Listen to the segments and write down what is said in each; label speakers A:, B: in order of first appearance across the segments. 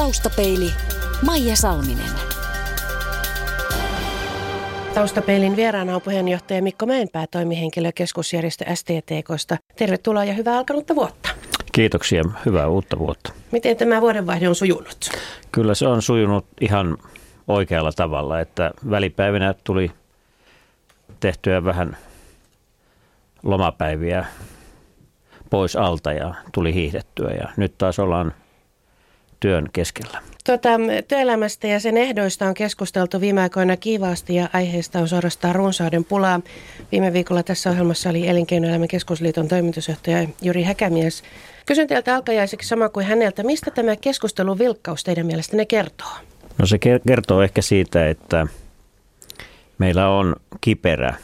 A: Taustapeili Maija Salminen.
B: Taustapeilin vieraana on puheenjohtaja Mikko Mäenpää, toimihenkilö keskusjärjestö STTKsta. Tervetuloa ja hyvää alkanutta vuotta.
C: Kiitoksia, hyvää uutta vuotta.
B: Miten tämä vuodenvaihde on sujunut?
C: Kyllä se on sujunut ihan oikealla tavalla, että välipäivinä tuli tehtyä vähän lomapäiviä pois alta ja tuli hiihdettyä ja nyt taas ollaan työn keskellä.
B: Tuota, työelämästä ja sen ehdoista on keskusteltu viime aikoina kiivaasti ja aiheesta on suorastaan runsauden pulaa. Viime viikolla tässä ohjelmassa oli Elinkeinoelämän keskusliiton toimitusjohtaja Juri Häkämies. Kysyn teiltä alkajaiseksi sama kuin häneltä, mistä tämä keskustelun vilkkaus teidän mielestänne kertoo?
C: No se kertoo ehkä siitä, että meillä on kiperä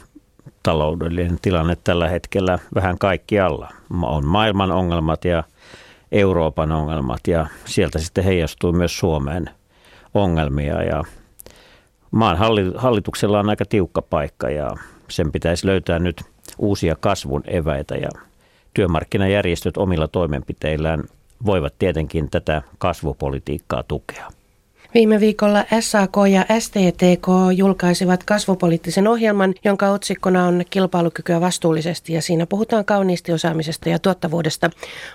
C: taloudellinen tilanne tällä hetkellä vähän kaikkialla. On maailman ongelmat ja Euroopan ongelmat ja sieltä sitten heijastuu myös Suomeen ongelmia ja maan hallituksella on aika tiukka paikka ja sen pitäisi löytää nyt uusia kasvun eväitä ja työmarkkinajärjestöt omilla toimenpiteillään voivat tietenkin tätä kasvupolitiikkaa tukea.
B: Viime viikolla SAK ja STTK julkaisivat kasvupoliittisen ohjelman, jonka otsikkona on kilpailukykyä vastuullisesti ja siinä puhutaan kauniisti osaamisesta ja tuottavuudesta.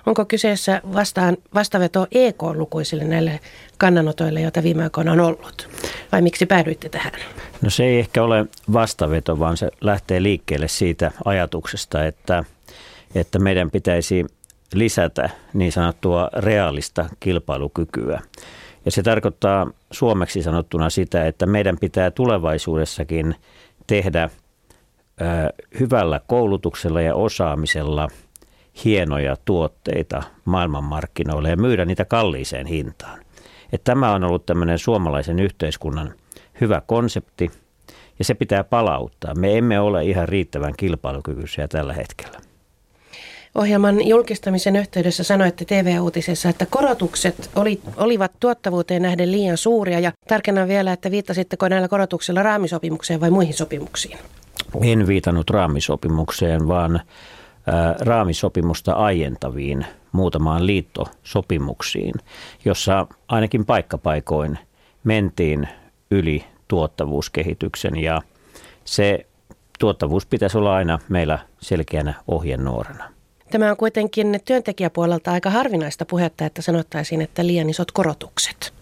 B: Onko kyseessä vastaan, vastaveto EK-lukuisille näille kannanotoille, joita viime aikoina on ollut? Vai miksi päädyitte tähän?
C: No se ei ehkä ole vastaveto, vaan se lähtee liikkeelle siitä ajatuksesta, että, että meidän pitäisi lisätä niin sanottua reaalista kilpailukykyä. Ja se tarkoittaa suomeksi sanottuna sitä, että meidän pitää tulevaisuudessakin tehdä hyvällä koulutuksella ja osaamisella hienoja tuotteita maailmanmarkkinoille ja myydä niitä kalliiseen hintaan. Että tämä on ollut tämmöinen suomalaisen yhteiskunnan hyvä konsepti ja se pitää palauttaa. Me emme ole ihan riittävän kilpailukykyisiä tällä hetkellä.
B: Ohjelman julkistamisen yhteydessä sanoitte TV-uutisessa, että korotukset oli, olivat tuottavuuteen nähden liian suuria ja tarkennan vielä, että viittasitteko näillä korotuksilla raamisopimukseen vai muihin sopimuksiin?
C: En viitannut raamisopimukseen, vaan raamisopimusta aientaviin muutamaan liittosopimuksiin, jossa ainakin paikkapaikoin mentiin yli tuottavuuskehityksen ja se tuottavuus pitäisi olla aina meillä selkeänä ohjenuorana.
B: Tämä on kuitenkin työntekijäpuolelta aika harvinaista puhetta, että sanottaisiin, että liian isot korotukset.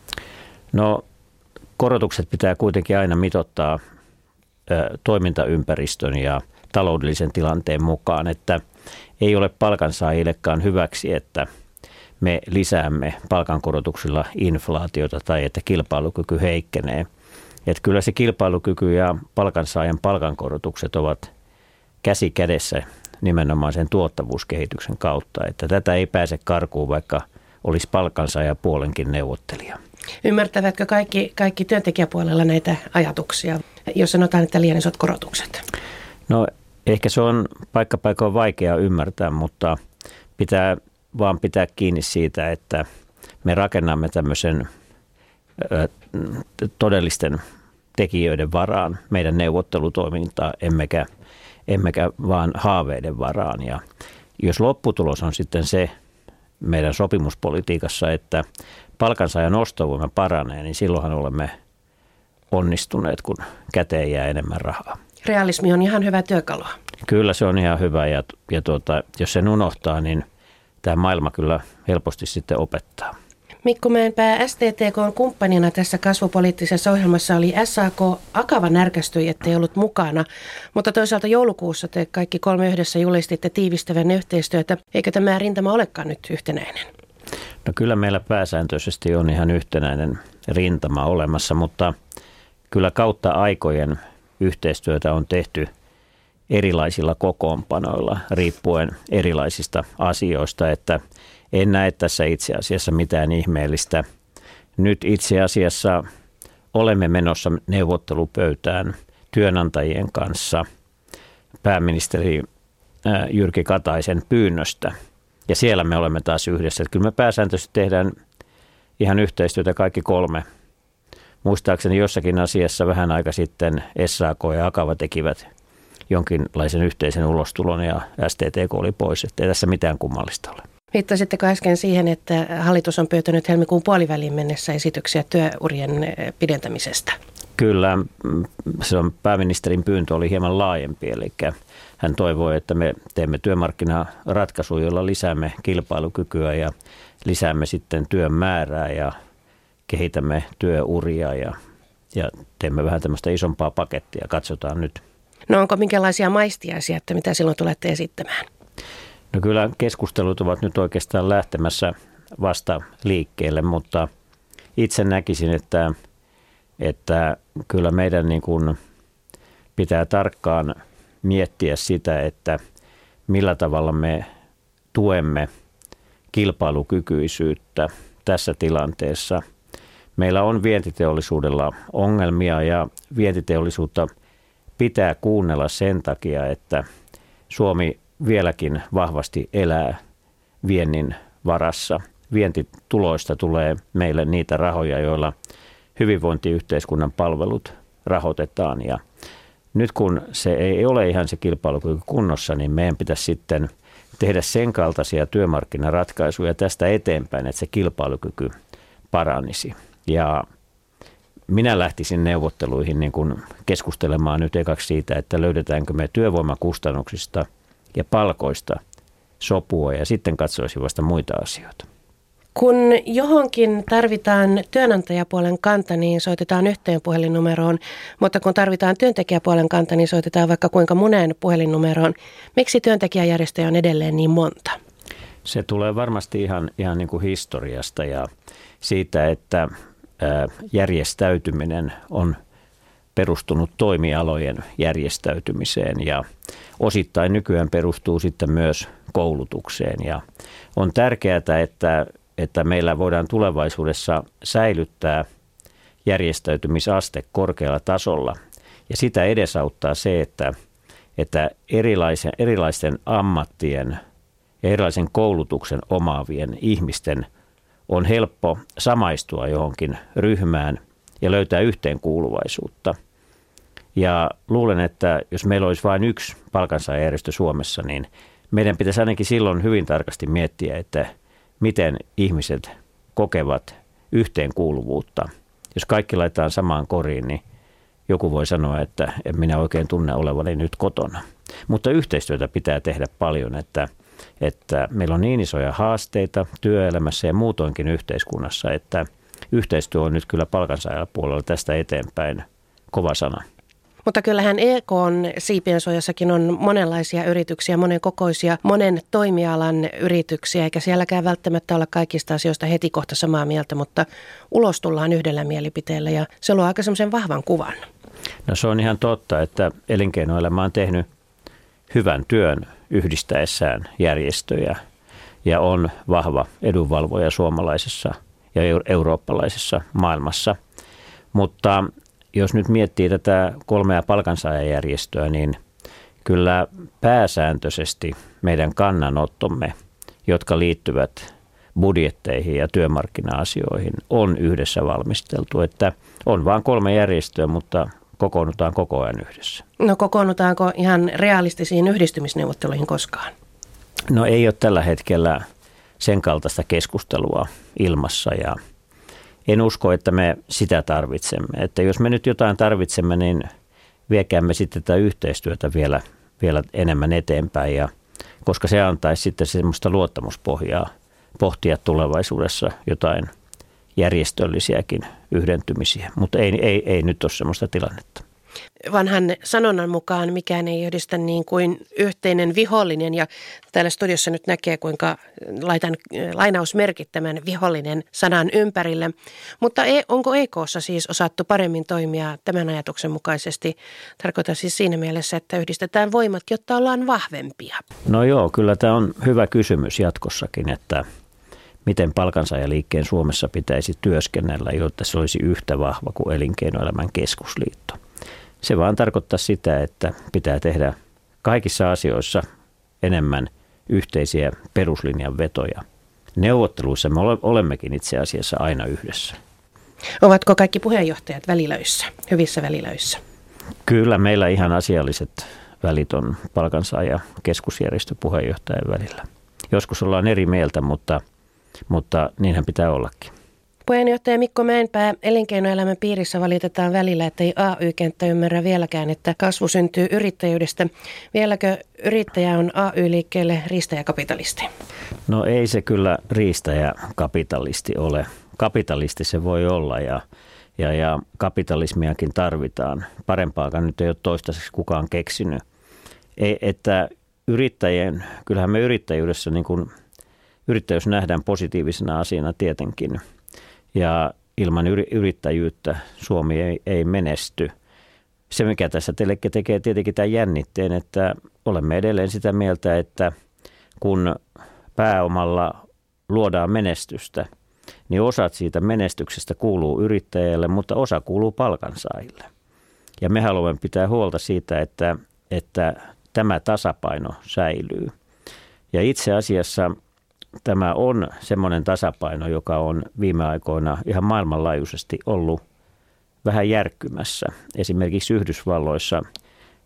C: No korotukset pitää kuitenkin aina mitottaa toimintaympäristön ja taloudellisen tilanteen mukaan, että ei ole palkansaajillekaan hyväksi, että me lisäämme palkankorotuksilla inflaatiota tai että kilpailukyky heikkenee. Että kyllä se kilpailukyky ja palkansaajan palkankorotukset ovat käsi kädessä nimenomaan sen tuottavuuskehityksen kautta. Että tätä ei pääse karkuun, vaikka olisi palkansa ja puolenkin neuvottelija.
B: Ymmärtävätkö kaikki, kaikki työntekijäpuolella näitä ajatuksia, jos sanotaan, että liian isot korotukset?
C: No ehkä se on paikka paikoin vaikea ymmärtää, mutta pitää vaan pitää kiinni siitä, että me rakennamme tämmöisen ö, todellisten tekijöiden varaan meidän neuvottelutoimintaa, emmekä – emmekä vaan haaveiden varaan. Ja jos lopputulos on sitten se meidän sopimuspolitiikassa, että palkansaajan ostovoima paranee, niin silloinhan olemme onnistuneet, kun käteen jää enemmän rahaa.
B: Realismi on ihan hyvä työkalu.
C: Kyllä se on ihan hyvä ja, ja tuota, jos sen unohtaa, niin tämä maailma kyllä helposti sitten opettaa.
B: Mikko Mäenpää, STTK on kumppanina tässä kasvupoliittisessa ohjelmassa oli SAK. Akava närkästyi, ettei ollut mukana, mutta toisaalta joulukuussa te kaikki kolme yhdessä julistitte tiivistävän yhteistyötä. Eikö tämä rintama olekaan nyt yhtenäinen?
C: No kyllä meillä pääsääntöisesti on ihan yhtenäinen rintama olemassa, mutta kyllä kautta aikojen yhteistyötä on tehty erilaisilla kokoonpanoilla riippuen erilaisista asioista, että – en näe tässä itse asiassa mitään ihmeellistä. Nyt itse asiassa olemme menossa neuvottelupöytään työnantajien kanssa pääministeri Jyrki Kataisen pyynnöstä. Ja siellä me olemme taas yhdessä. Että kyllä me pääsääntöisesti tehdään ihan yhteistyötä kaikki kolme. Muistaakseni jossakin asiassa vähän aika sitten SAK ja Akava tekivät jonkinlaisen yhteisen ulostulon ja STTK oli pois. Että ei tässä mitään kummallista ole.
B: Viittasitteko äsken siihen, että hallitus on pyytänyt helmikuun puoliväliin mennessä esityksiä työurien eh, pidentämisestä?
C: Kyllä, se on pääministerin pyyntö oli hieman laajempi, eli hän toivoi, että me teemme työmarkkinaratkaisuja, joilla lisäämme kilpailukykyä ja lisäämme sitten työn määrää ja kehitämme työuria ja, ja teemme vähän tämmöistä isompaa pakettia. Katsotaan nyt.
B: No onko minkälaisia maistiaisia, että mitä silloin tulette esittämään?
C: No kyllä keskustelut ovat nyt oikeastaan lähtemässä vasta liikkeelle, mutta itse näkisin, että, että kyllä meidän niin kuin pitää tarkkaan miettiä sitä, että millä tavalla me tuemme kilpailukykyisyyttä tässä tilanteessa. Meillä on vientiteollisuudella ongelmia ja vientiteollisuutta pitää kuunnella sen takia, että Suomi vieläkin vahvasti elää viennin varassa. Vientituloista tulee meille niitä rahoja, joilla hyvinvointiyhteiskunnan palvelut rahoitetaan. Ja nyt kun se ei ole ihan se kilpailukyky kunnossa, niin meidän pitäisi sitten tehdä sen kaltaisia työmarkkinaratkaisuja tästä eteenpäin, että se kilpailukyky paranisi. Ja minä lähtisin neuvotteluihin niin kuin keskustelemaan nyt ekaksi siitä, että löydetäänkö me työvoimakustannuksista – ja palkoista sopua ja sitten katsoisin vasta muita asioita.
B: Kun johonkin tarvitaan työnantajapuolen kanta, niin soitetaan yhteen puhelinnumeroon, mutta kun tarvitaan työntekijäpuolen kanta, niin soitetaan vaikka kuinka moneen puhelinnumeroon. Miksi työntekijäjärjestöjä on edelleen niin monta?
C: Se tulee varmasti ihan, ihan niin kuin historiasta ja siitä, että järjestäytyminen on perustunut toimialojen järjestäytymiseen ja osittain nykyään perustuu sitten myös koulutukseen. Ja on tärkeää, että, että meillä voidaan tulevaisuudessa säilyttää järjestäytymisaste korkealla tasolla. Ja sitä edesauttaa se, että, että erilaisen, erilaisten ammattien ja erilaisen koulutuksen omaavien ihmisten on helppo samaistua johonkin ryhmään ja löytää yhteenkuuluvaisuutta – ja luulen, että jos meillä olisi vain yksi palkansaajärjestö Suomessa, niin meidän pitäisi ainakin silloin hyvin tarkasti miettiä, että miten ihmiset kokevat yhteenkuuluvuutta. Jos kaikki laitetaan samaan koriin, niin joku voi sanoa, että en minä oikein tunne olevani nyt kotona. Mutta yhteistyötä pitää tehdä paljon, että, että meillä on niin isoja haasteita työelämässä ja muutoinkin yhteiskunnassa, että yhteistyö on nyt kyllä palkansaajapuolella tästä eteenpäin kova sana.
B: Mutta kyllähän EK on siipiensuojassakin on monenlaisia yrityksiä, monen kokoisia, monen toimialan yrityksiä, eikä sielläkään välttämättä olla kaikista asioista heti kohta samaa mieltä, mutta ulos tullaan yhdellä mielipiteellä ja se luo aika semmoisen vahvan kuvan.
C: No se on ihan totta, että elinkeinoelämä on tehnyt hyvän työn yhdistäessään järjestöjä ja on vahva edunvalvoja suomalaisessa ja eurooppalaisessa maailmassa. Mutta jos nyt miettii tätä kolmea palkansaajajärjestöä, niin kyllä pääsääntöisesti meidän kannanottomme, jotka liittyvät budjetteihin ja työmarkkina-asioihin, on yhdessä valmisteltu. Että on vain kolme järjestöä, mutta kokoonnutaan koko ajan yhdessä.
B: No kokoonnutaanko ihan realistisiin yhdistymisneuvotteluihin koskaan?
C: No ei ole tällä hetkellä sen kaltaista keskustelua ilmassa. Ja – en usko, että me sitä tarvitsemme. Että jos me nyt jotain tarvitsemme, niin viekäämme sitten tätä yhteistyötä vielä, vielä enemmän eteenpäin, ja, koska se antaisi sitten semmoista luottamuspohjaa pohtia tulevaisuudessa jotain järjestöllisiäkin yhdentymisiä, mutta ei, ei, ei nyt ole semmoista tilannetta
B: vanhan sanonnan mukaan mikään ei yhdistä niin kuin yhteinen vihollinen. Ja täällä studiossa nyt näkee, kuinka laitan lainausmerkit tämän vihollinen sanan ympärille. Mutta e, onko EKssa siis osattu paremmin toimia tämän ajatuksen mukaisesti? Tarkoitan siis siinä mielessä, että yhdistetään voimat, jotta ollaan vahvempia.
C: No joo, kyllä tämä on hyvä kysymys jatkossakin, että miten palkansaajaliikkeen Suomessa pitäisi työskennellä, jotta se olisi yhtä vahva kuin elinkeinoelämän keskusliitto. Se vaan tarkoittaa sitä, että pitää tehdä kaikissa asioissa enemmän yhteisiä peruslinjan vetoja. Neuvotteluissa me olemmekin itse asiassa aina yhdessä.
B: Ovatko kaikki puheenjohtajat välilöissä, hyvissä välilöissä?
C: Kyllä meillä ihan asialliset välit on palkansaaja keskusjärjestö puheenjohtajan välillä. Joskus ollaan eri mieltä, mutta, mutta niinhän pitää ollakin.
B: Puheenjohtaja Mikko Mäenpää, elinkeinoelämän piirissä valitetaan välillä, että ei AY-kenttä ymmärrä vieläkään, että kasvu syntyy yrittäjyydestä. Vieläkö yrittäjä on AY-liikkeelle riistäjäkapitalisti?
C: No ei se kyllä riistäjäkapitalisti ole. Kapitalisti se voi olla ja, ja, ja kapitalismiakin tarvitaan. Parempaakaan nyt ei ole toistaiseksi kukaan keksinyt. Ei, että yrittäjien, kyllähän me yrittäjyydessä niin kuin, yrittäjyys nähdään positiivisena asiana tietenkin – ja ilman yrittäjyyttä Suomi ei, ei menesty. Se, mikä tässä telekkä tekee tietenkin tämän jännitteen, että olemme edelleen sitä mieltä, että kun pääomalla luodaan menestystä, niin osat siitä menestyksestä kuuluu yrittäjälle, mutta osa kuuluu palkansaajille. Ja me haluamme pitää huolta siitä, että, että tämä tasapaino säilyy. Ja itse asiassa tämä on semmoinen tasapaino, joka on viime aikoina ihan maailmanlaajuisesti ollut vähän järkkymässä. Esimerkiksi Yhdysvalloissa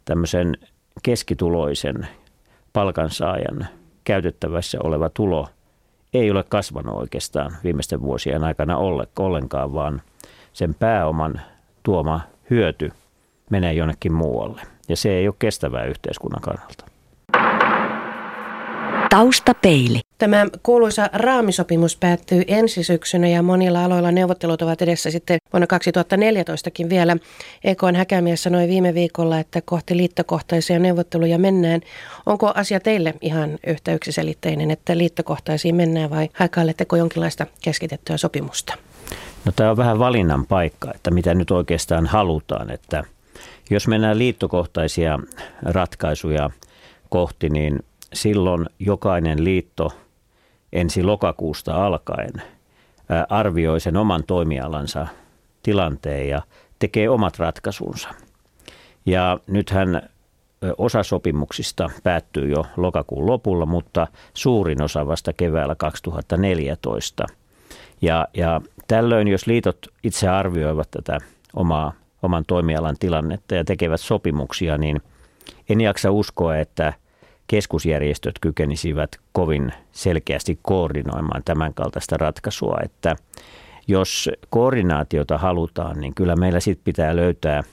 C: tämmöisen keskituloisen palkansaajan käytettävässä oleva tulo ei ole kasvanut oikeastaan viimeisten vuosien aikana ollenkaan, vaan sen pääoman tuoma hyöty menee jonnekin muualle. Ja se ei ole kestävää yhteiskunnan kannalta.
A: Taustapeili.
B: Tämä kuuluisa raamisopimus päättyy ensi syksynä ja monilla aloilla neuvottelut ovat edessä sitten vuonna 2014kin vielä. EKn häkämies sanoi viime viikolla, että kohti liittokohtaisia neuvotteluja mennään. Onko asia teille ihan yhtä yksiselitteinen, että liittokohtaisiin mennään vai haikailetteko jonkinlaista keskitettyä sopimusta?
C: No tämä on vähän valinnan paikka, että mitä nyt oikeastaan halutaan, että jos mennään liittokohtaisia ratkaisuja kohti, niin silloin jokainen liitto ensi lokakuusta alkaen arvioi sen oman toimialansa tilanteen ja tekee omat ratkaisunsa. Ja nythän osa sopimuksista päättyy jo lokakuun lopulla, mutta suurin osa vasta keväällä 2014. Ja, ja tällöin, jos liitot itse arvioivat tätä omaa, oman toimialan tilannetta ja tekevät sopimuksia, niin en jaksa uskoa, että keskusjärjestöt kykenisivät kovin selkeästi koordinoimaan tämän kaltaista ratkaisua, että jos koordinaatiota halutaan, niin kyllä meillä sitten pitää löytää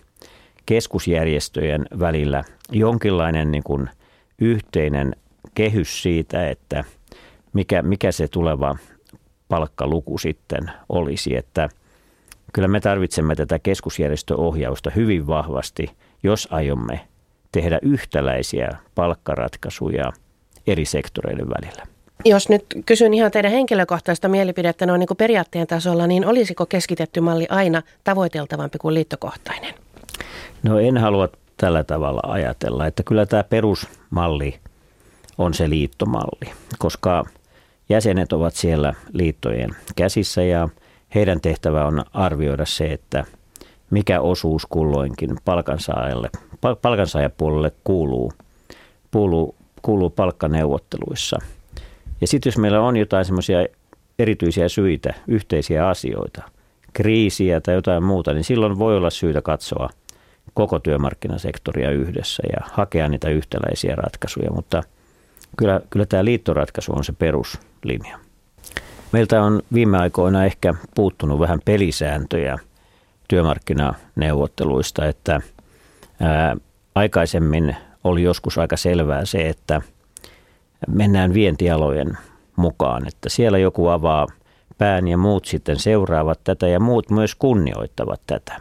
C: keskusjärjestöjen välillä jonkinlainen niin kuin yhteinen kehys siitä, että mikä, mikä se tuleva palkkaluku sitten olisi, että kyllä me tarvitsemme tätä keskusjärjestöohjausta hyvin vahvasti, jos aiomme tehdä yhtäläisiä palkkaratkaisuja eri sektoreiden välillä.
B: Jos nyt kysyn ihan teidän henkilökohtaista mielipidettä noin niin kuin periaatteen tasolla, niin olisiko keskitetty malli aina tavoiteltavampi kuin liittokohtainen?
C: No en halua tällä tavalla ajatella, että kyllä tämä perusmalli on se liittomalli, koska jäsenet ovat siellä liittojen käsissä ja heidän tehtävä on arvioida se, että mikä osuus kulloinkin palkansaajalle palkansaajapuolelle kuuluu, kuuluu, kuuluu palkkaneuvotteluissa. Ja sitten jos meillä on jotain semmoisia erityisiä syitä, yhteisiä asioita, kriisiä tai jotain muuta, niin silloin voi olla syytä katsoa koko työmarkkinasektoria yhdessä ja hakea niitä yhtäläisiä ratkaisuja, mutta kyllä, kyllä tämä liittoratkaisu on se peruslinja. Meiltä on viime aikoina ehkä puuttunut vähän pelisääntöjä työmarkkinaneuvotteluista, että Ää, aikaisemmin oli joskus aika selvää se, että mennään vientialojen mukaan, että siellä joku avaa pään ja muut sitten seuraavat tätä ja muut myös kunnioittavat tätä.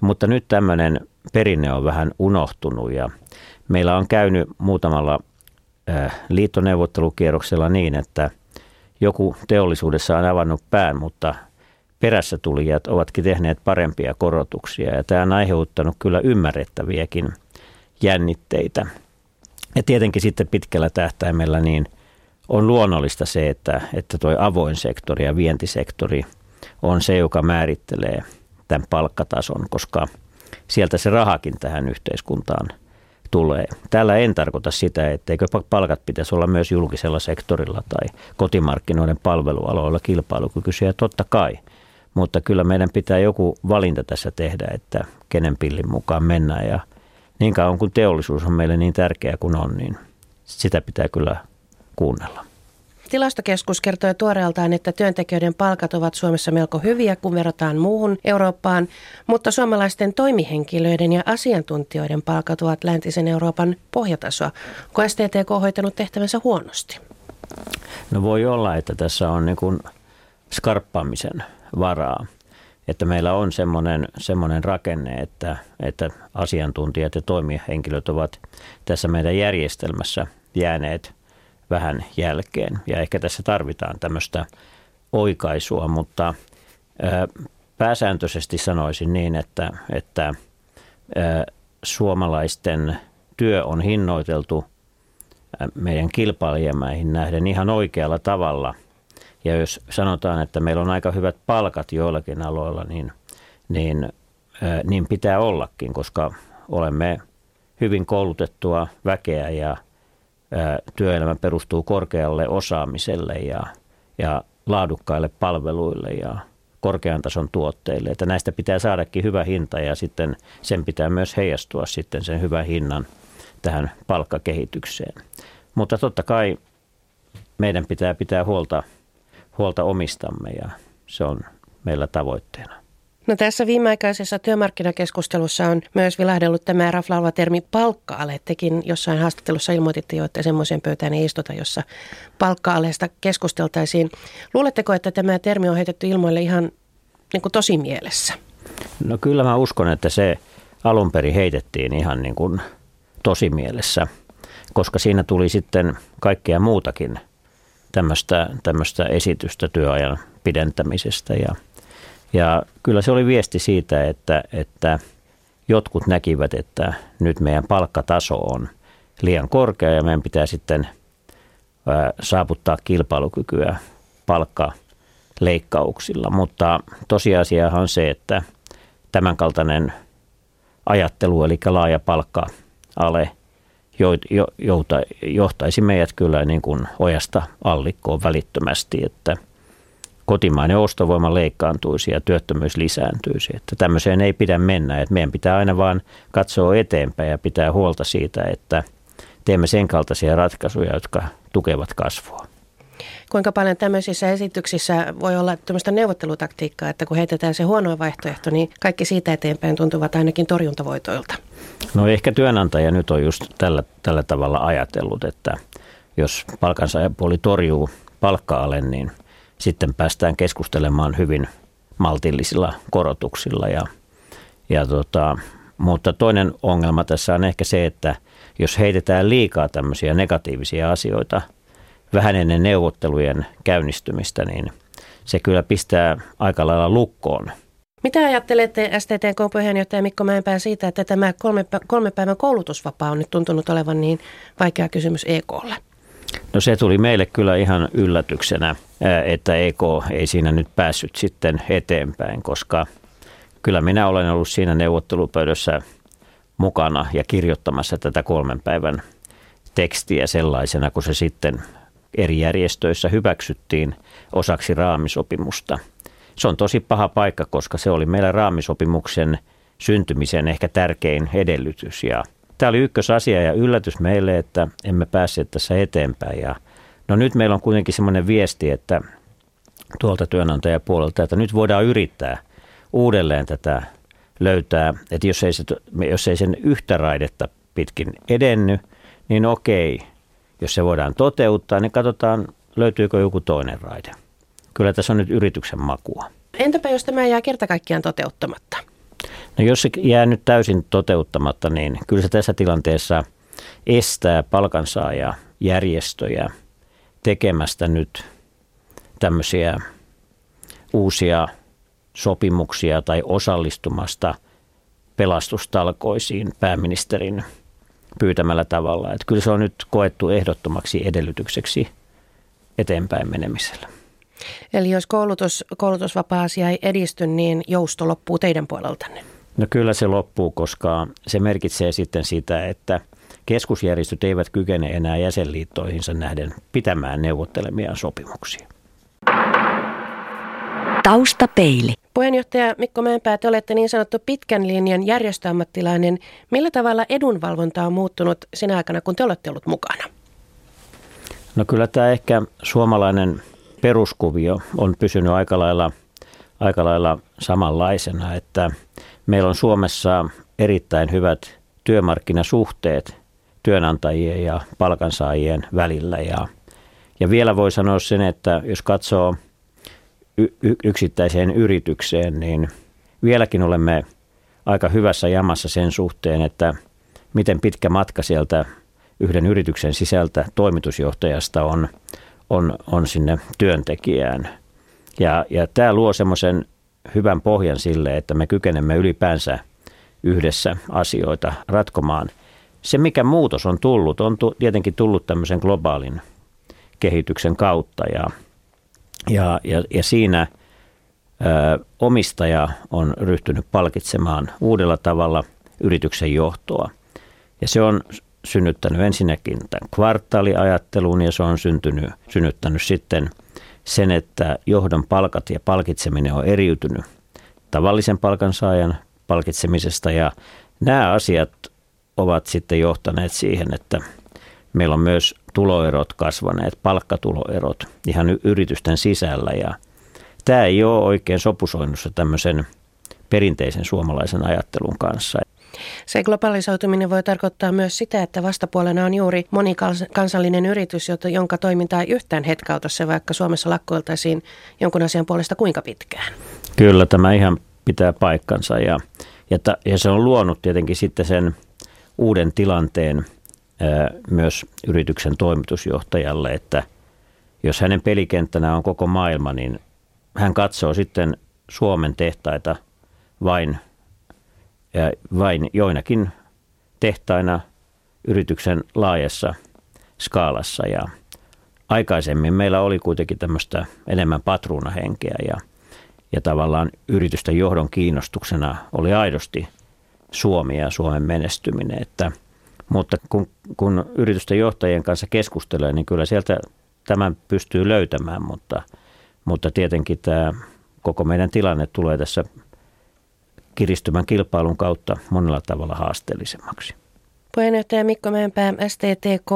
C: Mutta nyt tämmöinen perinne on vähän unohtunut ja meillä on käynyt muutamalla liittoneuvottelukierroksella niin, että joku teollisuudessa on avannut pään, mutta perässä tulijat ovatkin tehneet parempia korotuksia ja tämä on aiheuttanut kyllä ymmärrettäviäkin jännitteitä. Ja tietenkin sitten pitkällä tähtäimellä niin on luonnollista se, että, että tuo avoin sektori ja vientisektori on se, joka määrittelee tämän palkkatason, koska sieltä se rahakin tähän yhteiskuntaan tulee. Täällä en tarkoita sitä, etteikö palkat pitäisi olla myös julkisella sektorilla tai kotimarkkinoiden palvelualoilla kilpailukykyisiä, totta kai – mutta kyllä meidän pitää joku valinta tässä tehdä, että kenen pillin mukaan mennään. Ja niin kauan kuin teollisuus on meille niin tärkeä kuin on, niin sitä pitää kyllä kuunnella.
B: Tilastokeskus kertoi tuoreeltaan, että työntekijöiden palkat ovat Suomessa melko hyviä, kun verrataan muuhun Eurooppaan, mutta suomalaisten toimihenkilöiden ja asiantuntijoiden palkat ovat läntisen Euroopan pohjatasoa. Onko STTK hoitanut tehtävänsä huonosti?
C: No voi olla, että tässä on niin kuin skarppaamisen varaa. Että meillä on semmoinen, semmoinen rakenne, että, että asiantuntijat ja toimihenkilöt ovat tässä meidän järjestelmässä jääneet vähän jälkeen. Ja ehkä tässä tarvitaan tämmöistä oikaisua, mutta pääsääntöisesti sanoisin niin, että, että suomalaisten työ on hinnoiteltu meidän kilpailijamäihin nähden ihan oikealla tavalla. Ja jos sanotaan, että meillä on aika hyvät palkat joillakin aloilla, niin, niin, niin pitää ollakin, koska olemme hyvin koulutettua väkeä ja – työelämä perustuu korkealle osaamiselle ja, ja laadukkaille palveluille ja korkean tason tuotteille. Että näistä pitää saadakin hyvä hinta ja sitten sen pitää myös heijastua sitten sen hyvän hinnan tähän palkkakehitykseen. Mutta totta kai meidän pitää pitää huolta, huolta omistamme ja se on meillä tavoitteena.
B: No tässä viimeaikaisessa työmarkkinakeskustelussa on myös vilahdellut tämä raflaava termi palkka-ale. Tekin jossain haastattelussa ilmoititte jo, että semmoisen pöytään ei istuta, jossa palkka-aleesta keskusteltaisiin. Luuletteko, että tämä termi on heitetty ilmoille ihan niin kuin tosi mielessä?
C: No kyllä mä uskon, että se alun perin heitettiin ihan niin kuin tosi mielessä, koska siinä tuli sitten kaikkea muutakin tämmöistä, tämmöistä esitystä työajan pidentämisestä ja – ja kyllä se oli viesti siitä, että, että jotkut näkivät, että nyt meidän palkkataso on liian korkea ja meidän pitää sitten saavuttaa kilpailukykyä palkkaleikkauksilla. Mutta tosiasiahan on se, että tämänkaltainen ajattelu, eli laaja palkka-ale, johtaisi meidät kyllä niin kuin ojasta allikkoon välittömästi, että – kotimainen ostovoima leikkaantuisi ja työttömyys lisääntyisi. Että tämmöiseen ei pidä mennä. Että meidän pitää aina vaan katsoa eteenpäin ja pitää huolta siitä, että teemme sen kaltaisia ratkaisuja, jotka tukevat kasvua.
B: Kuinka paljon tämmöisissä esityksissä voi olla tämmöistä neuvottelutaktiikkaa, että kun heitetään se huono vaihtoehto, niin kaikki siitä eteenpäin tuntuvat ainakin torjuntavoitoilta?
C: No ehkä työnantaja nyt on just tällä, tällä tavalla ajatellut, että jos palkansaajapuoli torjuu palkka niin – sitten päästään keskustelemaan hyvin maltillisilla korotuksilla. Ja, ja tota, mutta toinen ongelma tässä on ehkä se, että jos heitetään liikaa tämmöisiä negatiivisia asioita vähän ennen neuvottelujen käynnistymistä, niin se kyllä pistää aika lailla lukkoon.
B: Mitä ajattelette STTK-puheenjohtaja Mikko Mäenpää siitä, että tämä kolme, kolme päivän koulutusvapaa on nyt tuntunut olevan niin vaikea kysymys EKlle?
C: No se tuli meille kyllä ihan yllätyksenä, että EK ei siinä nyt päässyt sitten eteenpäin, koska kyllä minä olen ollut siinä neuvottelupöydässä mukana ja kirjoittamassa tätä kolmen päivän tekstiä sellaisena, kun se sitten eri järjestöissä hyväksyttiin osaksi raamisopimusta. Se on tosi paha paikka, koska se oli meillä raamisopimuksen syntymisen ehkä tärkein edellytys ja – Tämä oli ykkösasia ja yllätys meille, että emme päässeet tässä eteenpäin. Ja no nyt meillä on kuitenkin semmoinen viesti, että tuolta työnantajapuolelta, että nyt voidaan yrittää uudelleen tätä löytää, että jos ei, se, jos ei sen yhtä raidetta pitkin edenny, niin okei, jos se voidaan toteuttaa, niin katsotaan löytyykö joku toinen raide. Kyllä tässä on nyt yrityksen makua.
B: Entäpä jos tämä jää kerta kaikkiaan toteuttamatta?
C: No jos se jää nyt täysin toteuttamatta, niin kyllä se tässä tilanteessa estää palkansaajaa järjestöjä tekemästä nyt tämmöisiä uusia sopimuksia tai osallistumasta pelastustalkoisiin pääministerin pyytämällä tavalla. Että kyllä se on nyt koettu ehdottomaksi edellytykseksi eteenpäin menemisellä.
B: Eli jos koulutus, koulutusvapaa-asia ei edisty, niin jousto loppuu teidän puoleltanne?
C: No kyllä se loppuu, koska se merkitsee sitten sitä, että keskusjärjestöt eivät kykene enää jäsenliittoihinsa nähden pitämään neuvottelemia sopimuksia.
A: Taustapeili.
B: Puheenjohtaja Mikko Mäenpää, te olette niin sanottu pitkän linjan järjestöammattilainen. Millä tavalla edunvalvonta on muuttunut sinä aikana, kun te olette ollut mukana?
C: No kyllä tämä ehkä suomalainen peruskuvio on pysynyt aika lailla, aika lailla samanlaisena, että meillä on Suomessa erittäin hyvät työmarkkinasuhteet työnantajien ja palkansaajien välillä. Ja, ja vielä voi sanoa sen, että jos katsoo y- yksittäiseen yritykseen, niin vieläkin olemme aika hyvässä jamassa sen suhteen, että miten pitkä matka sieltä yhden yrityksen sisältä toimitusjohtajasta on, on, on sinne työntekijään. Ja, ja tämä luo semmoisen hyvän pohjan sille, että me kykenemme ylipäänsä yhdessä asioita ratkomaan. Se, mikä muutos on tullut, on tietenkin tullut tämmöisen globaalin kehityksen kautta ja, ja, ja, ja siinä – ö, omistaja on ryhtynyt palkitsemaan uudella tavalla yrityksen johtoa. Ja se on synnyttänyt ensinnäkin tämän kvartaaliajattelun ja se on syntynyt, synnyttänyt sitten sen, että johdon palkat ja palkitseminen on eriytynyt tavallisen palkansaajan palkitsemisesta ja nämä asiat ovat sitten johtaneet siihen, että meillä on myös tuloerot kasvaneet, palkkatuloerot ihan yritysten sisällä ja tämä ei ole oikein sopusoinnussa tämmöisen perinteisen suomalaisen ajattelun kanssa.
B: Se globalisoituminen voi tarkoittaa myös sitä, että vastapuolena on juuri monikansallinen yritys, jonka toiminta ei yhtään hetkauta se, vaikka Suomessa lakkoiltaisiin jonkun asian puolesta kuinka pitkään.
C: Kyllä, tämä ihan pitää paikkansa ja, ja, ta, ja se on luonut tietenkin sitten sen uuden tilanteen ää, myös yrityksen toimitusjohtajalle, että jos hänen pelikenttänä on koko maailma, niin hän katsoo sitten Suomen tehtaita vain, ja vain joinakin tehtaina yrityksen laajassa skaalassa. Ja aikaisemmin meillä oli kuitenkin tämmöistä enemmän patruunahenkeä ja, ja tavallaan yritysten johdon kiinnostuksena oli aidosti Suomi ja Suomen menestyminen. Että, mutta kun, kun yritysten johtajien kanssa keskustelee, niin kyllä sieltä tämän pystyy löytämään, mutta – mutta tietenkin tämä koko meidän tilanne tulee tässä kiristymän kilpailun kautta monella tavalla haasteellisemmaksi.
B: Puheenjohtaja Mikko Mäenpää, STTK,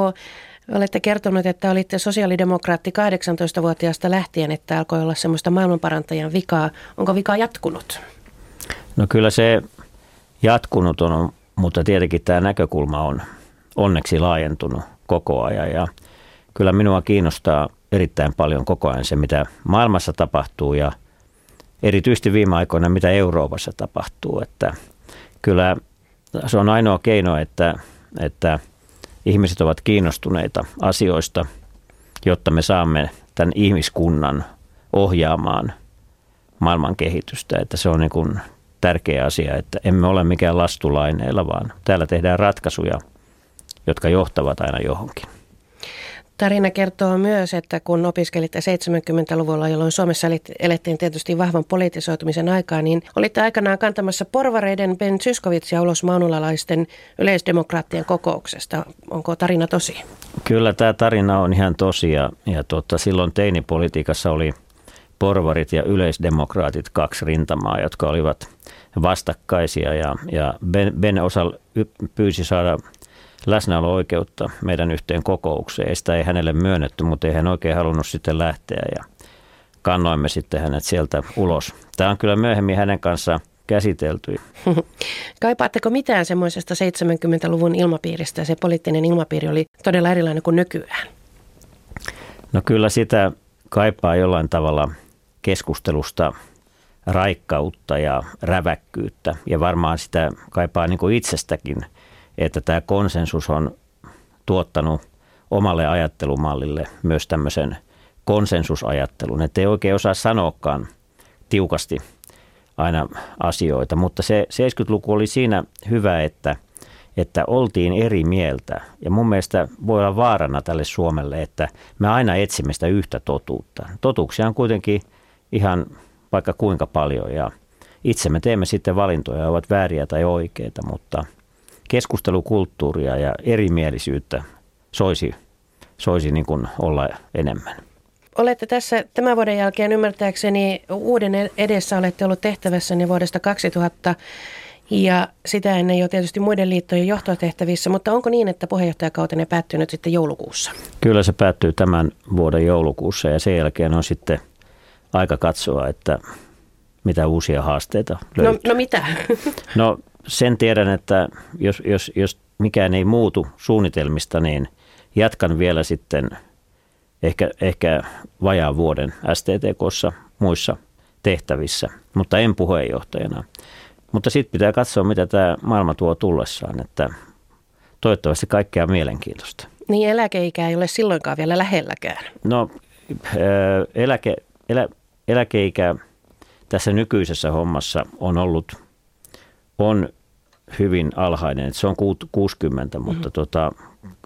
B: olette kertonut, että olitte sosiaalidemokraatti 18-vuotiaasta lähtien, että alkoi olla semmoista maailmanparantajan vikaa. Onko vika jatkunut?
C: No kyllä se jatkunut on, mutta tietenkin tämä näkökulma on onneksi laajentunut koko ajan ja kyllä minua kiinnostaa erittäin paljon koko ajan se, mitä maailmassa tapahtuu ja erityisesti viime aikoina, mitä Euroopassa tapahtuu. Että kyllä se on ainoa keino, että, että ihmiset ovat kiinnostuneita asioista, jotta me saamme tämän ihmiskunnan ohjaamaan maailman kehitystä. Että se on niin kuin tärkeä asia, että emme ole mikään lastulaineilla, vaan täällä tehdään ratkaisuja, jotka johtavat aina johonkin.
B: Tarina kertoo myös, että kun opiskelitte 70-luvulla, jolloin Suomessa elettiin tietysti vahvan politisoitumisen aikaa, niin olitte aikanaan kantamassa porvareiden Ben Syskovitsia ulos maunulalaisten yleisdemokraattien kokouksesta. Onko tarina tosi?
C: Kyllä tämä tarina on ihan tosi ja, ja tuota, silloin teinipolitiikassa oli porvarit ja yleisdemokraatit kaksi rintamaa, jotka olivat vastakkaisia ja, ja Ben, ben osa pyysi saada läsnäolo-oikeutta meidän yhteen kokoukseen. Sitä ei hänelle myönnetty, mutta ei hän oikein halunnut sitten lähteä ja kannoimme sitten hänet sieltä ulos. Tämä on kyllä myöhemmin hänen kanssa käsitelty.
B: Kaipaatteko mitään semmoisesta 70-luvun ilmapiiristä? Se poliittinen ilmapiiri oli todella erilainen kuin nykyään.
C: No kyllä sitä kaipaa jollain tavalla keskustelusta raikkautta ja räväkkyyttä ja varmaan sitä kaipaa niin kuin itsestäkin – että tämä konsensus on tuottanut omalle ajattelumallille myös tämmöisen konsensusajattelun, että ei oikein osaa sanoakaan tiukasti aina asioita, mutta se 70-luku oli siinä hyvä, että, että oltiin eri mieltä ja mun mielestä voi olla vaarana tälle Suomelle, että me aina etsimme sitä yhtä totuutta. Totuuksia on kuitenkin ihan vaikka kuinka paljon ja itse me teemme sitten valintoja, ovat vääriä tai oikeita, mutta – keskustelukulttuuria ja erimielisyyttä soisi, soisi niin kuin olla enemmän.
B: Olette tässä tämän vuoden jälkeen ymmärtääkseni uuden edessä olette ollut tehtävässäni vuodesta 2000 Ja sitä ennen jo tietysti muiden liittojen johtotehtävissä, mutta onko niin, että puheenjohtajakautenne päättyy nyt sitten joulukuussa?
C: Kyllä se päättyy tämän vuoden joulukuussa ja sen jälkeen on sitten aika katsoa, että mitä uusia haasteita no, löytyy.
B: No, no mitä?
C: No sen tiedän, että jos, jos, jos mikään ei muutu suunnitelmista, niin jatkan vielä sitten ehkä, ehkä vajaan vuoden STTKssa muissa tehtävissä, mutta en puheenjohtajana. Mutta sitten pitää katsoa, mitä tämä maailma tuo tullessaan, että toivottavasti kaikkea mielenkiintoista.
B: Niin eläkeikä ei ole silloinkaan vielä lähelläkään.
C: No eläke, elä, eläkeikä tässä nykyisessä hommassa on ollut, on hyvin alhainen. Se on 60, mutta mm-hmm. tota,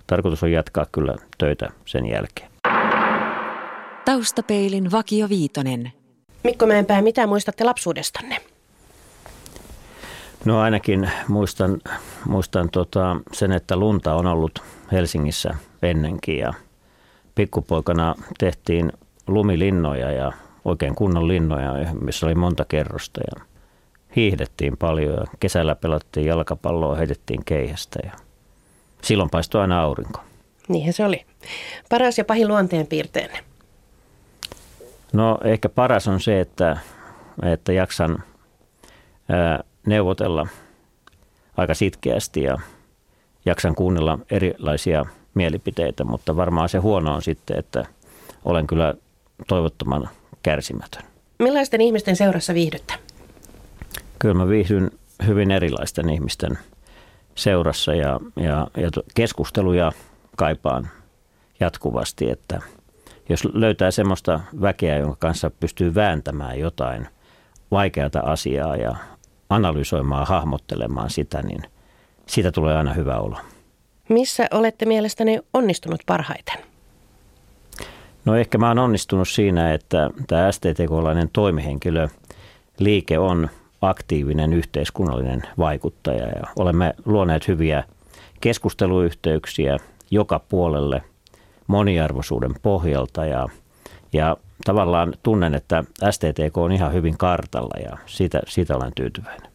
C: tarkoitus on jatkaa kyllä töitä sen jälkeen.
A: Taustapeilin Vakio Viitonen.
B: Mikko Mäenpää, mitä muistatte lapsuudestanne?
C: No ainakin muistan, muistan tota sen, että lunta on ollut Helsingissä ennenkin ja pikkupoikana tehtiin lumilinnoja ja oikein kunnon linnoja, missä oli monta kerrosta ja hiihdettiin paljon ja kesällä pelattiin jalkapalloa, heitettiin keihästä ja silloin paistoi aina aurinko.
B: Niinhän se oli. Paras ja pahin luonteen piirteenne?
C: No ehkä paras on se, että, että jaksan ää, neuvotella aika sitkeästi ja jaksan kuunnella erilaisia mielipiteitä, mutta varmaan se huono on sitten, että olen kyllä toivottoman kärsimätön.
B: Millaisten ihmisten seurassa viihdyttä?
C: Kyllä mä viihdyn hyvin erilaisten ihmisten seurassa ja, ja, ja keskusteluja kaipaan jatkuvasti, että jos löytää semmoista väkeä, jonka kanssa pystyy vääntämään jotain vaikeata asiaa ja analysoimaan, hahmottelemaan sitä, niin siitä tulee aina hyvä olo.
B: Missä olette mielestäni onnistunut parhaiten?
C: No ehkä mä oon onnistunut siinä, että tämä STTK-lainen toimihenkilö liike on aktiivinen yhteiskunnallinen vaikuttaja ja olemme luoneet hyviä keskusteluyhteyksiä joka puolelle moniarvoisuuden pohjalta ja, ja tavallaan tunnen, että STTK on ihan hyvin kartalla ja siitä, siitä olen tyytyväinen.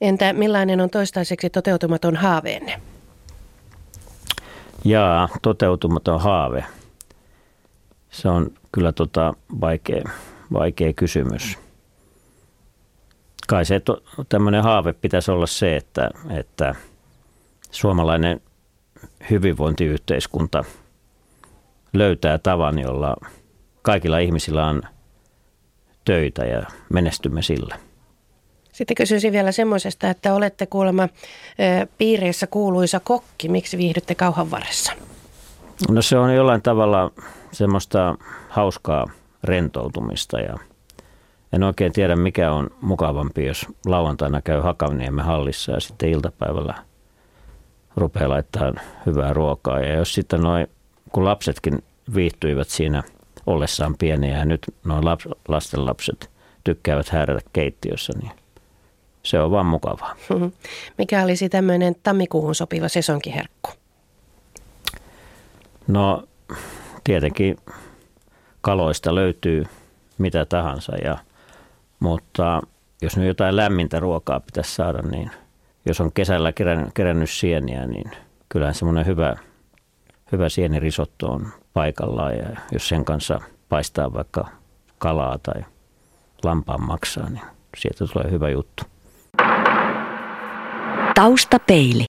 B: Entä millainen on toistaiseksi toteutumaton haaveenne?
C: Jaa, toteutumaton haave. Se on kyllä tota vaikea, vaikea kysymys. Kai se tämmöinen haave pitäisi olla se, että, että suomalainen hyvinvointiyhteiskunta löytää tavan, jolla kaikilla ihmisillä on töitä ja menestymme sillä.
B: Sitten kysyisin vielä semmoisesta, että olette kuulemma piireissä kuuluisa kokki. Miksi viihdytte kauhan varressa?
C: No se on jollain tavalla semmoista hauskaa rentoutumista ja en oikein tiedä mikä on mukavampi, jos lauantaina käy Hakaniemen hallissa ja sitten iltapäivällä rupeaa laittaa hyvää ruokaa. Ja jos sitten noin, kun lapsetkin viihtyivät siinä ollessaan pieniä ja nyt noin laps, lasten lapset tykkäävät häärätä keittiössä, niin se on vaan mukavaa.
B: Mikä olisi tämmöinen tammikuuhun sopiva sesonkiherkku?
C: No tietenkin kaloista löytyy mitä tahansa, ja, mutta jos nyt jotain lämmintä ruokaa pitäisi saada, niin jos on kesällä kerännyt, kerännyt sieniä, niin kyllähän semmoinen hyvä, hyvä sienirisotto on paikallaan ja jos sen kanssa paistaa vaikka kalaa tai lampaan maksaa, niin sieltä tulee hyvä juttu.
A: Taustapeili.